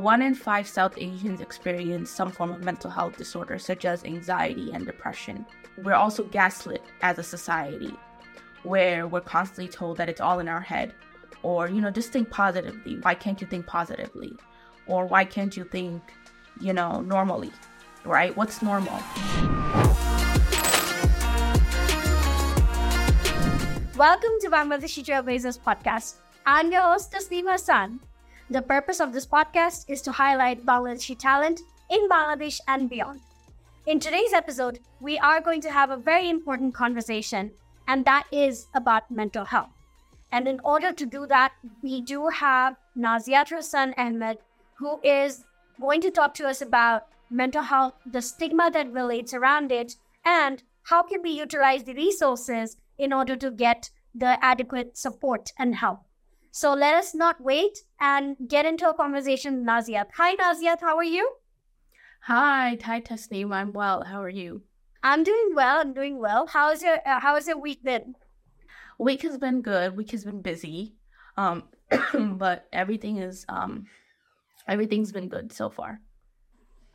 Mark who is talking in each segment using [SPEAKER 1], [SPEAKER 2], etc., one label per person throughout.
[SPEAKER 1] one in five South Asians experience some form of mental health disorder, such as anxiety and depression. We're also gaslit as a society, where we're constantly told that it's all in our head, or, you know, just think positively. Why can't you think positively? Or why can't you think, you know, normally, right? What's normal?
[SPEAKER 2] Welcome to Bangladeshi Trailblazers podcast. I'm your host, Tasneem Hassan. The purpose of this podcast is to highlight Bangladeshi talent in Bangladesh and beyond. In today's episode, we are going to have a very important conversation, and that is about mental health. And in order to do that, we do have Naziat Hassan Ahmed, who is going to talk to us about mental health, the stigma that relates around it, and how can we utilize the resources in order to get the adequate support and help. So let us not wait and get into a conversation Naziat. Hi, Naziat. How are you?
[SPEAKER 1] Hi, Thai Tasneem. I'm well. How are you?
[SPEAKER 2] I'm doing well. I'm doing well. How's your uh, How's your week been?
[SPEAKER 1] Week has been good. Week has been busy, um, but everything is um, everything's been good so far.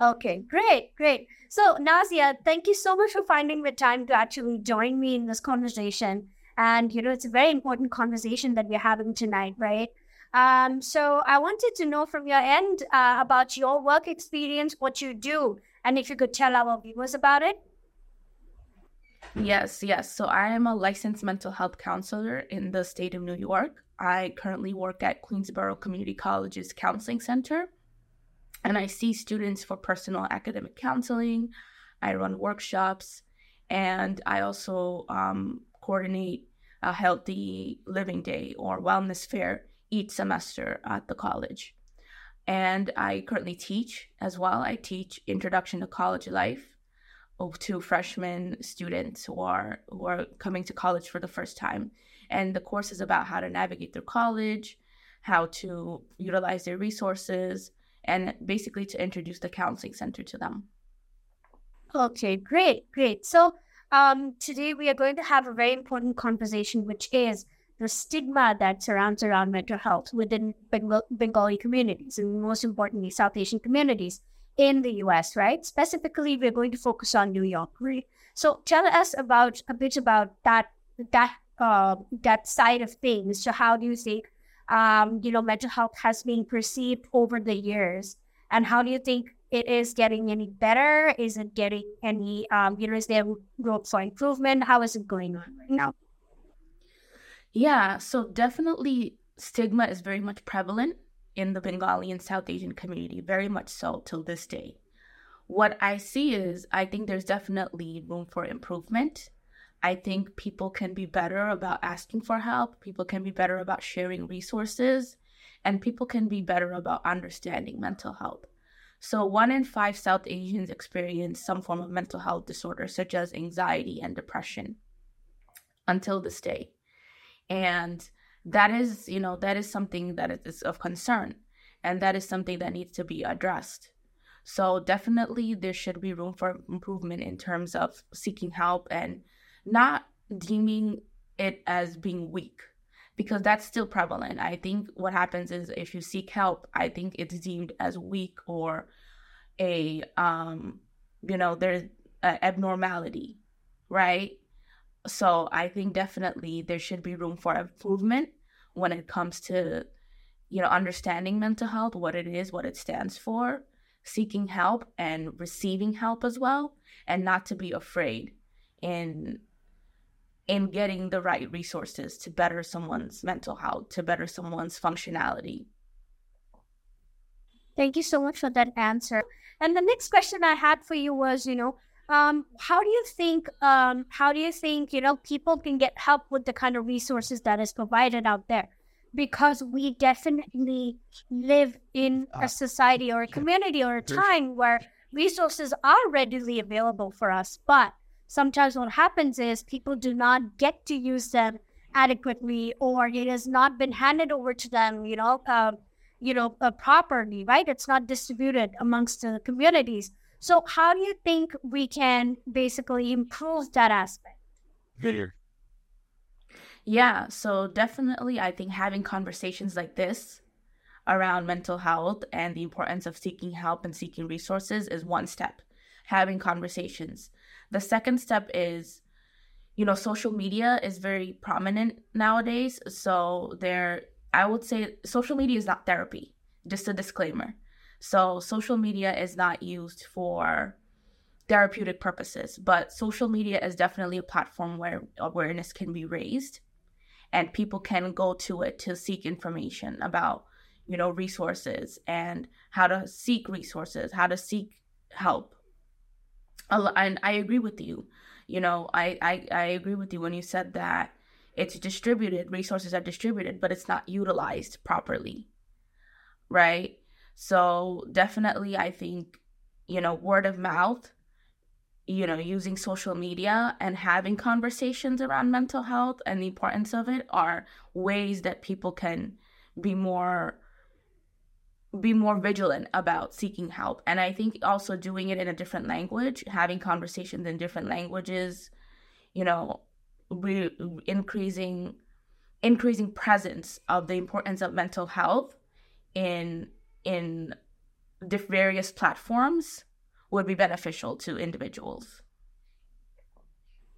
[SPEAKER 2] Okay, great, great. So, Nazia, thank you so much for finding the time to actually join me in this conversation. And, you know, it's a very important conversation that we're having tonight, right? Um, so, I wanted to know from your end uh, about your work experience, what you do, and if you could tell our viewers about it.
[SPEAKER 1] Yes, yes. So, I am a licensed mental health counselor in the state of New York. I currently work at Queensborough Community College's Counseling Center and I see students for personal academic counseling. I run workshops, and I also um, coordinate a healthy living day or wellness fair each semester at the college. And I currently teach as well. I teach Introduction to College Life to freshman students who are who are coming to college for the first time. And the course is about how to navigate through college, how to utilize their resources, and basically to introduce the counseling center to them.
[SPEAKER 2] Okay, great, great. So um, today we are going to have a very important conversation, which is the stigma that surrounds around mental health within Bengal- Bengali communities and most importantly South Asian communities in the US, right? Specifically, we're going to focus on New York, right? So tell us about a bit about that that uh, that side of things. So how do you think um, you know, mental health has been perceived over the years? And how do you think it is getting any better? Is it getting any, um, you know, is there room for improvement? How is it going on right now?
[SPEAKER 1] Yeah, so definitely stigma is very much prevalent in the Bengali and South Asian community, very much so till this day. What I see is I think there's definitely room for improvement. I think people can be better about asking for help, people can be better about sharing resources, and people can be better about understanding mental health. So, one in five South Asians experience some form of mental health disorder, such as anxiety and depression, until this day. And that is, you know, that is something that is of concern. And that is something that needs to be addressed. So, definitely, there should be room for improvement in terms of seeking help and not deeming it as being weak because that's still prevalent. I think what happens is if you seek help, I think it's deemed as weak or a um you know there's an abnormality, right? So I think definitely there should be room for improvement when it comes to you know understanding mental health, what it is, what it stands for, seeking help and receiving help as well, and not to be afraid in in getting the right resources to better someone's mental health, to better someone's functionality.
[SPEAKER 2] Thank you so much for that answer. And the next question I had for you was, you know, um, how do you think, um, how do you think, you know, people can get help with the kind of resources that is provided out there? Because we definitely live in a uh, society or a community or a time where resources are readily available for us, but sometimes what happens is people do not get to use them adequately or it has not been handed over to them you know uh, you know uh, properly right it's not distributed amongst the communities so how do you think we can basically improve that aspect Here.
[SPEAKER 1] yeah so definitely i think having conversations like this around mental health and the importance of seeking help and seeking resources is one step, having conversations. The second step is, you know, social media is very prominent nowadays. So there, I would say social media is not therapy, just a disclaimer. So social media is not used for therapeutic purposes, but social media is definitely a platform where awareness can be raised and people can go to it to seek information about you know resources and how to seek resources how to seek help and i agree with you. You know I, I i agree with you when you said that it's distributed resources are distributed but it's not utilized properly right? So definitely i think you know word of mouth you know using social media and having conversations around mental health and the importance of it are ways that people can be more be more vigilant about seeking help. And I think also doing it in a different language, having conversations in different languages, you know, re- increasing increasing presence of the importance of mental health in in the various platforms would be beneficial to individuals.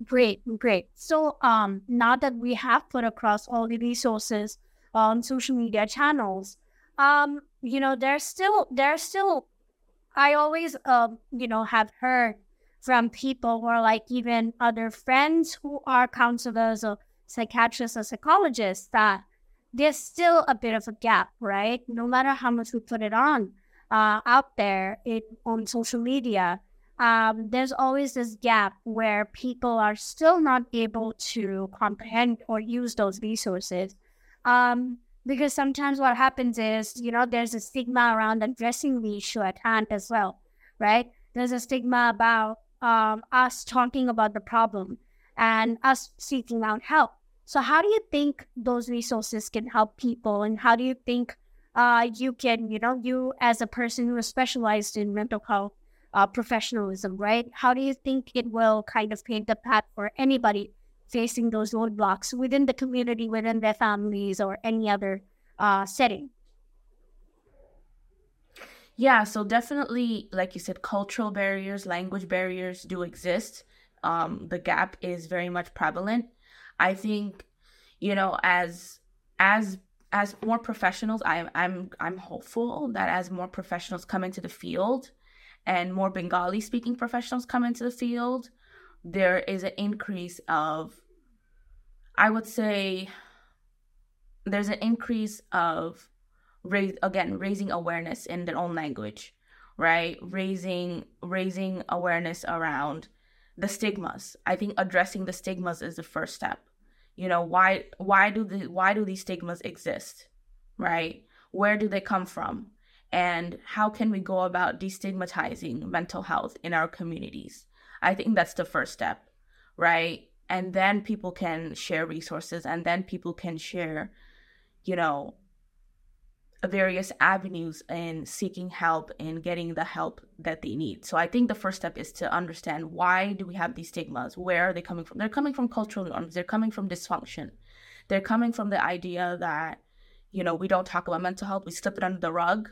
[SPEAKER 2] Great, great. So um now that we have put across all the resources on social media channels, um, you know, there's still there's still I always um, you know, have heard from people or like even other friends who are counselors or psychiatrists or psychologists that there's still a bit of a gap, right? No matter how much we put it on uh, out there in, on social media, um, there's always this gap where people are still not able to comprehend or use those resources. Um, because sometimes what happens is, you know, there's a stigma around addressing the issue at hand as well, right? There's a stigma about um, us talking about the problem and us seeking out help. So, how do you think those resources can help people, and how do you think uh, you can, you know, you as a person who is specialized in mental health uh, professionalism, right? How do you think it will kind of paint the path for anybody facing those roadblocks within the community, within their families, or any other uh, setting?
[SPEAKER 1] Yeah, so definitely, like you said, cultural barriers, language barriers do exist. Um, the gap is very much prevalent. I think, you know, as as as more professionals, I'm I'm I'm hopeful that as more professionals come into the field, and more Bengali speaking professionals come into the field, there is an increase of, I would say, there's an increase of raise again raising awareness in their own language right? Raising raising awareness around the stigmas. I think addressing the stigmas is the first step. You know why why do the why do these stigmas exist right? Where do they come from? And how can we go about destigmatizing mental health in our communities I think that's the first step, right? And then people can share resources and then people can share, you know, various avenues in seeking help and getting the help that they need. So I think the first step is to understand why do we have these stigmas? Where are they coming from? They're coming from cultural norms. They're coming from dysfunction. They're coming from the idea that, you know, we don't talk about mental health. We slip it under the rug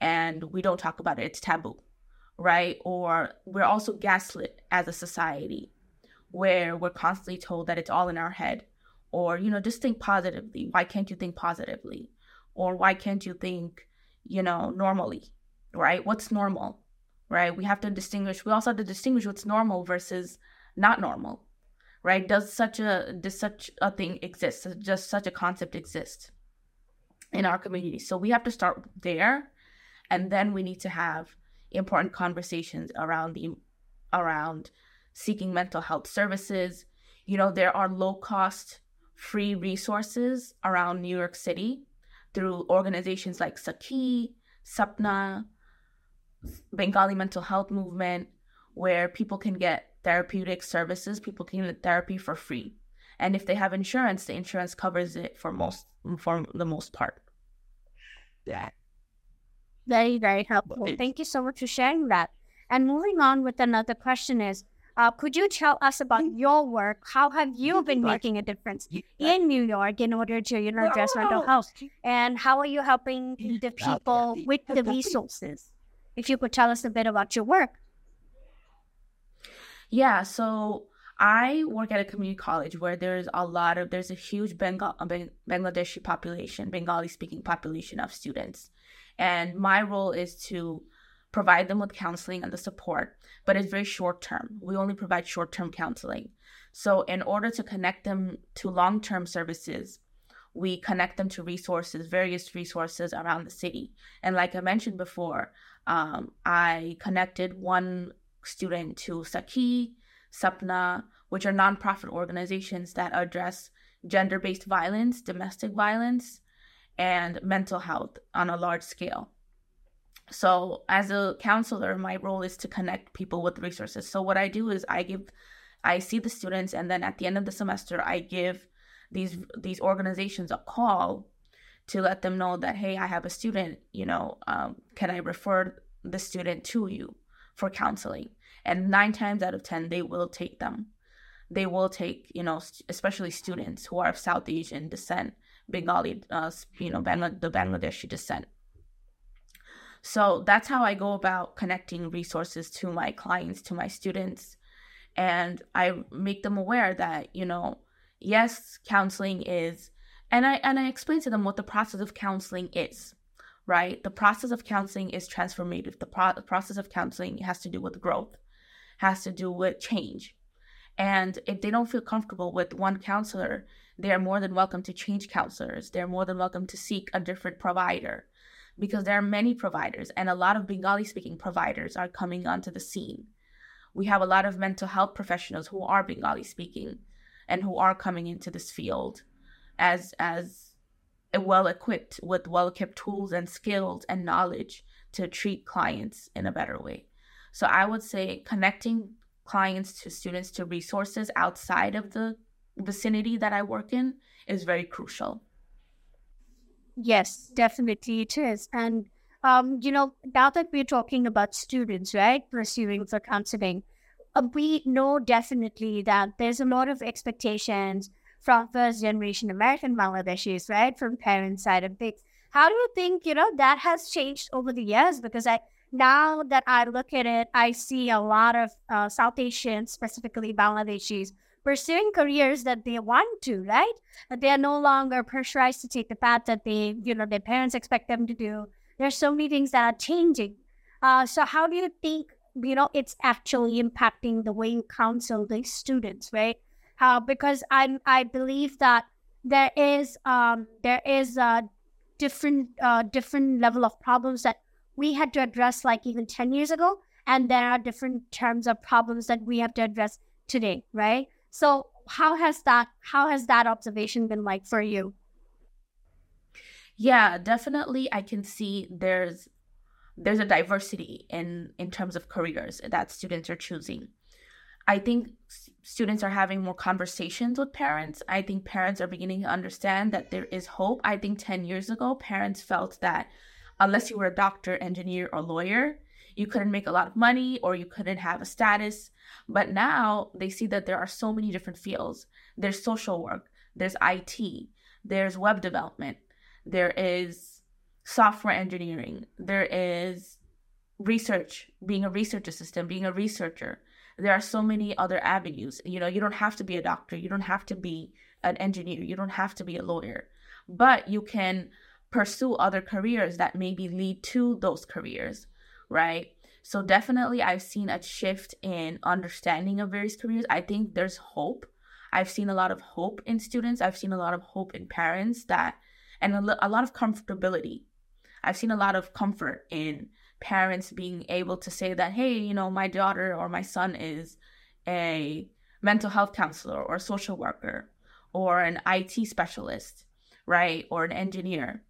[SPEAKER 1] and we don't talk about it. It's taboo right? Or we're also gaslit as a society where we're constantly told that it's all in our head. Or, you know, just think positively. Why can't you think positively? Or why can't you think, you know, normally, right? What's normal, right? We have to distinguish, we also have to distinguish what's normal versus not normal, right? Does such a, does such a thing exist? Does such a concept exist in our community? So we have to start there. And then we need to have important conversations around the around seeking mental health services. You know, there are low cost free resources around New York City through organizations like Sakhi, Sapna, Bengali Mental Health Movement, where people can get therapeutic services, people can get therapy for free. And if they have insurance, the insurance covers it for most for the most part.
[SPEAKER 2] Yeah. Very, very helpful. Thank you so much for sharing that. And moving on with another question is Uh, could you tell us about your work? How have you been making a difference in New York in order to, you know, address mental health? And how are you helping the people with the resources? If you could tell us a bit about your work.
[SPEAKER 1] Yeah, so I work at a community college where there's a lot of there's a huge Bengal, Bangladeshi population, Bengali speaking population of students, and my role is to provide them with counseling and the support, but it's very short term. We only provide short term counseling. So, in order to connect them to long term services, we connect them to resources, various resources around the city. And like I mentioned before, um, I connected one student to Sakhi, Sapna, which are nonprofit organizations that address gender based violence, domestic violence, and mental health on a large scale. So, as a counselor, my role is to connect people with resources. So, what I do is I give, I see the students, and then at the end of the semester, I give these these organizations a call to let them know that hey, I have a student. You know, um, can I refer the student to you for counseling? And nine times out of ten, they will take them. They will take, you know, especially students who are of South Asian descent, Bengali, uh, you know, Bangla- the Bangladeshi descent so that's how I go about connecting resources to my clients, to my students. And I make them aware that, you know, yes, counseling is and I and I explain to them what the process of counseling is, right? The process of counseling is transformative. The, pro- the process of counseling has to do with growth, has to do with change. And if they don't feel comfortable with one counselor, they are more than welcome to change counselors. They're more than welcome to seek a different provider because there are many providers and a lot of Bengali speaking providers are coming onto the scene. We have a lot of mental health professionals who are Bengali speaking and who are coming into this field as as well equipped with well equipped tools and skills and knowledge to treat clients in a better way. So I would say connecting clients to students to resources outside of the vicinity that I work in is very crucial.
[SPEAKER 2] Yes, definitely it is. And, um, you know, now that we're talking about students, right, pursuing for counseling, uh, we know definitely that there's a lot of expectations from first generation American Bangladeshis, right, from parents' side of things. How do you think, you know, that has changed over the years? Because I, now that I look at it, I see a lot of uh, South Asians, specifically Bangladeshis, pursuing careers that they want to, right? That they are no longer pressurized to take the path that they, you know, their parents expect them to do. There's so many things that are changing. Uh, so how do you think, you know, it's actually impacting the way you counsel these students, right? Uh, because I I believe that there is um there is a different uh different level of problems that we had to address like even 10 years ago and there are different terms of problems that we have to address today right so how has that how has that observation been like for you?
[SPEAKER 1] Yeah, definitely I can see there's there's a diversity in in terms of careers that students are choosing. I think students are having more conversations with parents. I think parents are beginning to understand that there is hope. I think 10 years ago, parents felt that unless you were a doctor, engineer, or lawyer, you couldn't make a lot of money or you couldn't have a status. But now they see that there are so many different fields. There's social work, there's IT, there's web development, there is software engineering, there is research, being a research assistant, being a researcher. There are so many other avenues. You know, you don't have to be a doctor, you don't have to be an engineer, you don't have to be a lawyer, but you can pursue other careers that maybe lead to those careers right? So definitely I've seen a shift in understanding of various careers. I think there's hope. I've seen a lot of hope in students. I've seen a lot of hope in parents that and a, a lot of comfortability. I've seen a lot of comfort in parents being able to say that hey, you know, my daughter or my son is a mental health counselor or social worker or an IT specialist, right? Or an engineer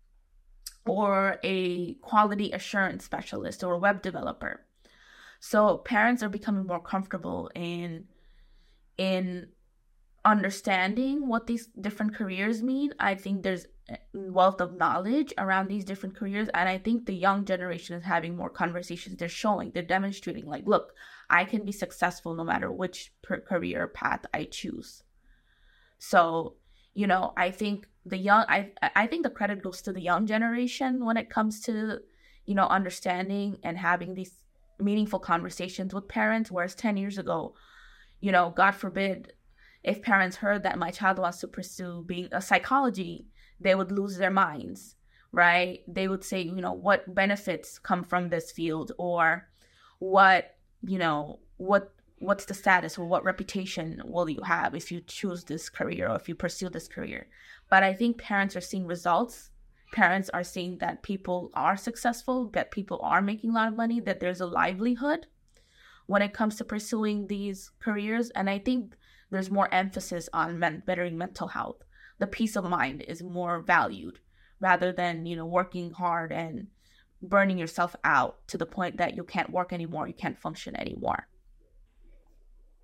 [SPEAKER 1] or a quality assurance specialist or a web developer. So parents are becoming more comfortable in in understanding what these different careers mean. I think there's wealth of knowledge around these different careers and i think the young generation is having more conversations they're showing they're demonstrating like look i can be successful no matter which career path i choose so you know i think the young i i think the credit goes to the young generation when it comes to you know understanding and having these meaningful conversations with parents whereas 10 years ago you know god forbid if parents heard that my child wants to pursue being a psychology they would lose their minds, right? They would say, you know, what benefits come from this field or what, you know, what what's the status or what reputation will you have if you choose this career or if you pursue this career. But I think parents are seeing results. Parents are seeing that people are successful, that people are making a lot of money, that there's a livelihood when it comes to pursuing these careers. And I think there's more emphasis on men- bettering mental health the peace of mind is more valued rather than you know working hard and burning yourself out to the point that you can't work anymore you can't function anymore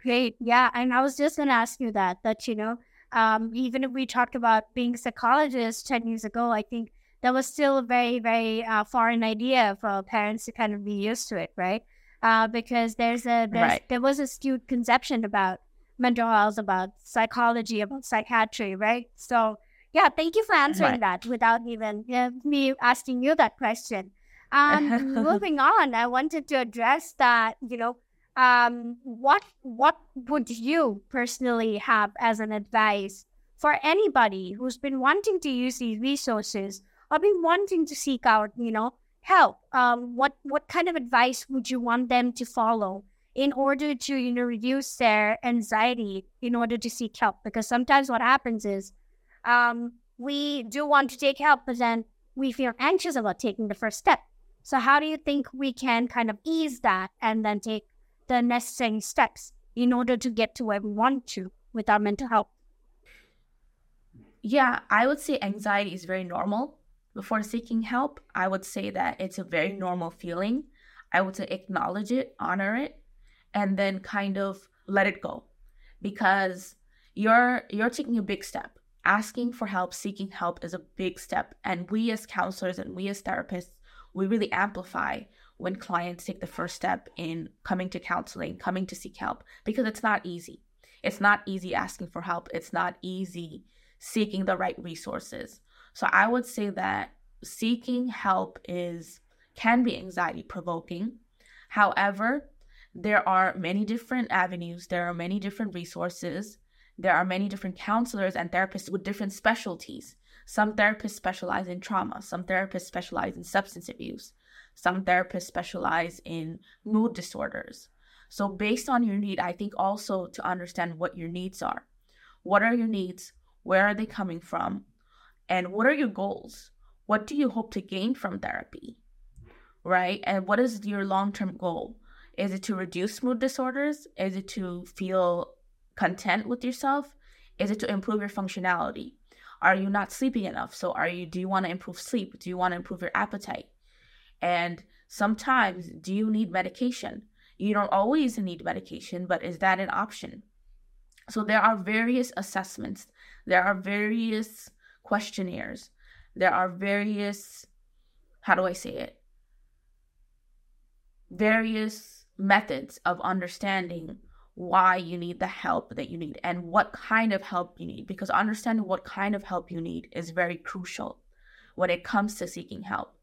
[SPEAKER 2] great yeah and i was just going to ask you that that you know um, even if we talked about being psychologists 10 years ago i think that was still a very very uh, foreign idea for parents to kind of be used to it right uh, because there's a there's, right. there was a skewed conception about mental health, about psychology, about psychiatry, right? So, yeah, thank you for answering right. that without even uh, me asking you that question. Um, moving on, I wanted to address that. You know, um, what what would you personally have as an advice for anybody who's been wanting to use these resources or been wanting to seek out, you know, help? Um, what what kind of advice would you want them to follow in order to you know reduce their anxiety in order to seek help because sometimes what happens is um, we do want to take help but then we feel anxious about taking the first step so how do you think we can kind of ease that and then take the necessary steps in order to get to where we want to with our mental health?
[SPEAKER 1] Yeah i would say anxiety is very normal. Before seeking help i would say that it's a very normal feeling. I would say acknowledge it honor it and then kind of let it go. Because you're you're taking a big step. Asking for help seeking help is a big step. And we as counselors and we as therapists we really amplify when clients take the first step in coming to counseling coming to seek help because it's not easy. It's not easy asking for help. It's not easy seeking the right resources. So i would say that seeking help is can be anxiety provoking. However there are many different avenues, there are many different resources, there are many different counselors and therapists with different specialties. Some therapists specialize in trauma, some therapists specialize in substance abuse, some therapists specialize in mood disorders. So, based on your need, I think also to understand what your needs are. What are your needs? Where are they coming from? And what are your goals? What do you hope to gain from therapy? Right? And what is your long term goal? Is it to reduce mood disorders? Is it to feel content with yourself? Is it to improve your functionality? Are you not sleeping enough? So are you do you want to improve sleep? Do you want to improve your appetite? And sometimes do you need medication? You don't always need medication, but is that an option? So there are various assessments. There are various questionnaires. There are various how do I say it? Various methods of understanding why you need the help that you need and what kind of help you need because understanding what kind of help you need is very crucial when it comes to seeking help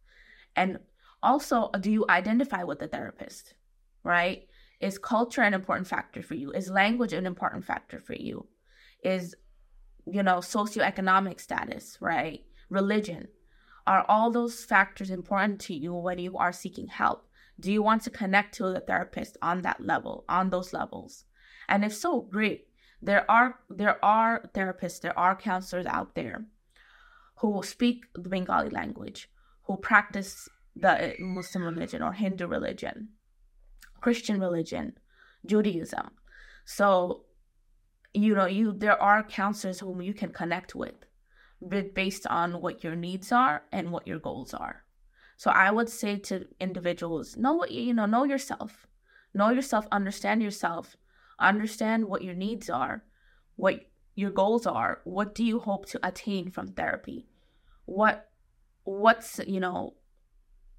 [SPEAKER 1] and also uh, do you identify with the therapist right? Is culture an important factor for you? Is language an important factor for you? Is you know socioeconomic status right? Religion. Are all those factors important to you when you are seeking help? Do you want to connect to the therapist on that level, on those levels? And if so, great. There are there are therapists, there are counselors out there who speak the Bengali language, who practice the Muslim religion or Hindu religion, Christian religion, Judaism. So, you know, you there are counselors whom you can connect with based on what your needs are and what your goals are. So I would say to individuals, know what you know, know yourself. Know yourself, understand yourself, understand what your needs are, what your goals are. What do you hope to attain from therapy? What what's, you know,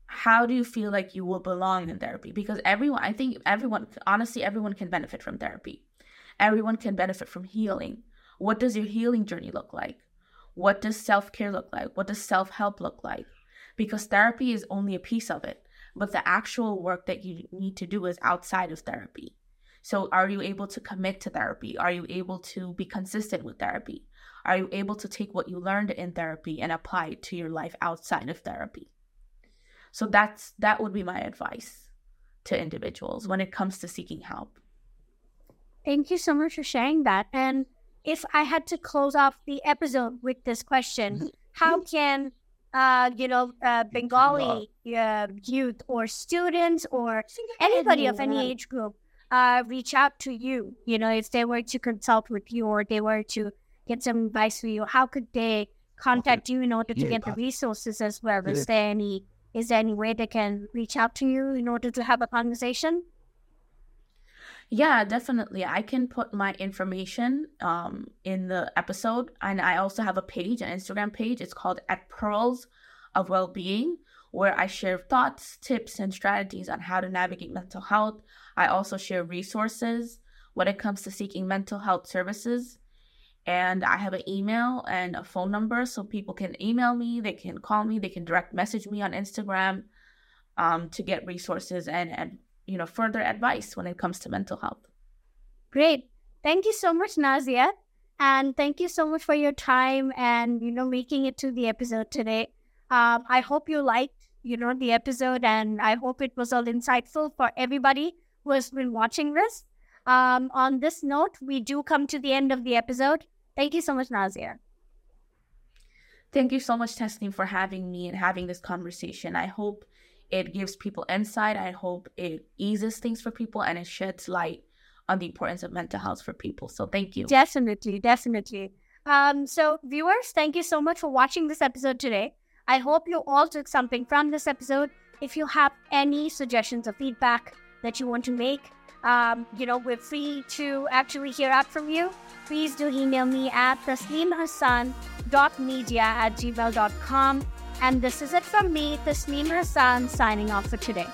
[SPEAKER 1] how do you feel like you will belong in therapy? Because everyone, I think everyone, honestly, everyone can benefit from therapy. Everyone can benefit from healing. What does your healing journey look like? What does self care look like? What does self help look like? Because therapy is only a piece of it, but the actual work that you need to do is outside of therapy. So, are you able to commit to therapy? Are you able to be consistent with therapy? Are you able to take what you learned in therapy and apply it to your life outside of therapy? So that's that would be my advice to individuals when it comes to seeking help.
[SPEAKER 2] Thank you so much for sharing that. And if I had to close off the episode with this question, how can uh, you know, uh, Bengali uh, youth or students or anybody of any age group uh, reach out to you? You know, if they were to consult with you or they were to get some advice for you, how could they contact you in order to get the resources as well? Is there any is there any way they can reach out to you in order to have a conversation?
[SPEAKER 1] Yeah, definitely. I can put my information um, in the episode, and I also have a page, an Instagram page. It's called at Pearls of Wellbeing, where I share thoughts, tips, and strategies on how to navigate mental health. I also share resources when it comes to seeking mental health services. And I have an email and a phone number so people can email me, they can call me, they can direct message me on Instagram um, to get resources and, and you know further advice when it comes to mental health.
[SPEAKER 2] Great. Thank you so much, Nazia. And thank you so much for your time and you know making it to the episode today. Um, I hope you liked you know the episode and I hope it was all insightful for everybody who has been watching this. Um, on this note, we do come to the end of the episode. Thank you so much, Nazia.
[SPEAKER 1] Thank you so much, Tasneem, for having me and having this conversation. I hope it gives people insight. I hope it eases things for people and it sheds light on the importance of mental health for people. So thank you.
[SPEAKER 2] Definitely, definitely. Um, so viewers, thank you so much for watching this episode today. I hope you all took something from this episode. If you have any suggestions or feedback that you want to make, um, you know, we're free to actually hear out from you. Please do email me at tasneemhassan.media at gmail.com. And this is it from me, Tasneem Hassan, signing off for today.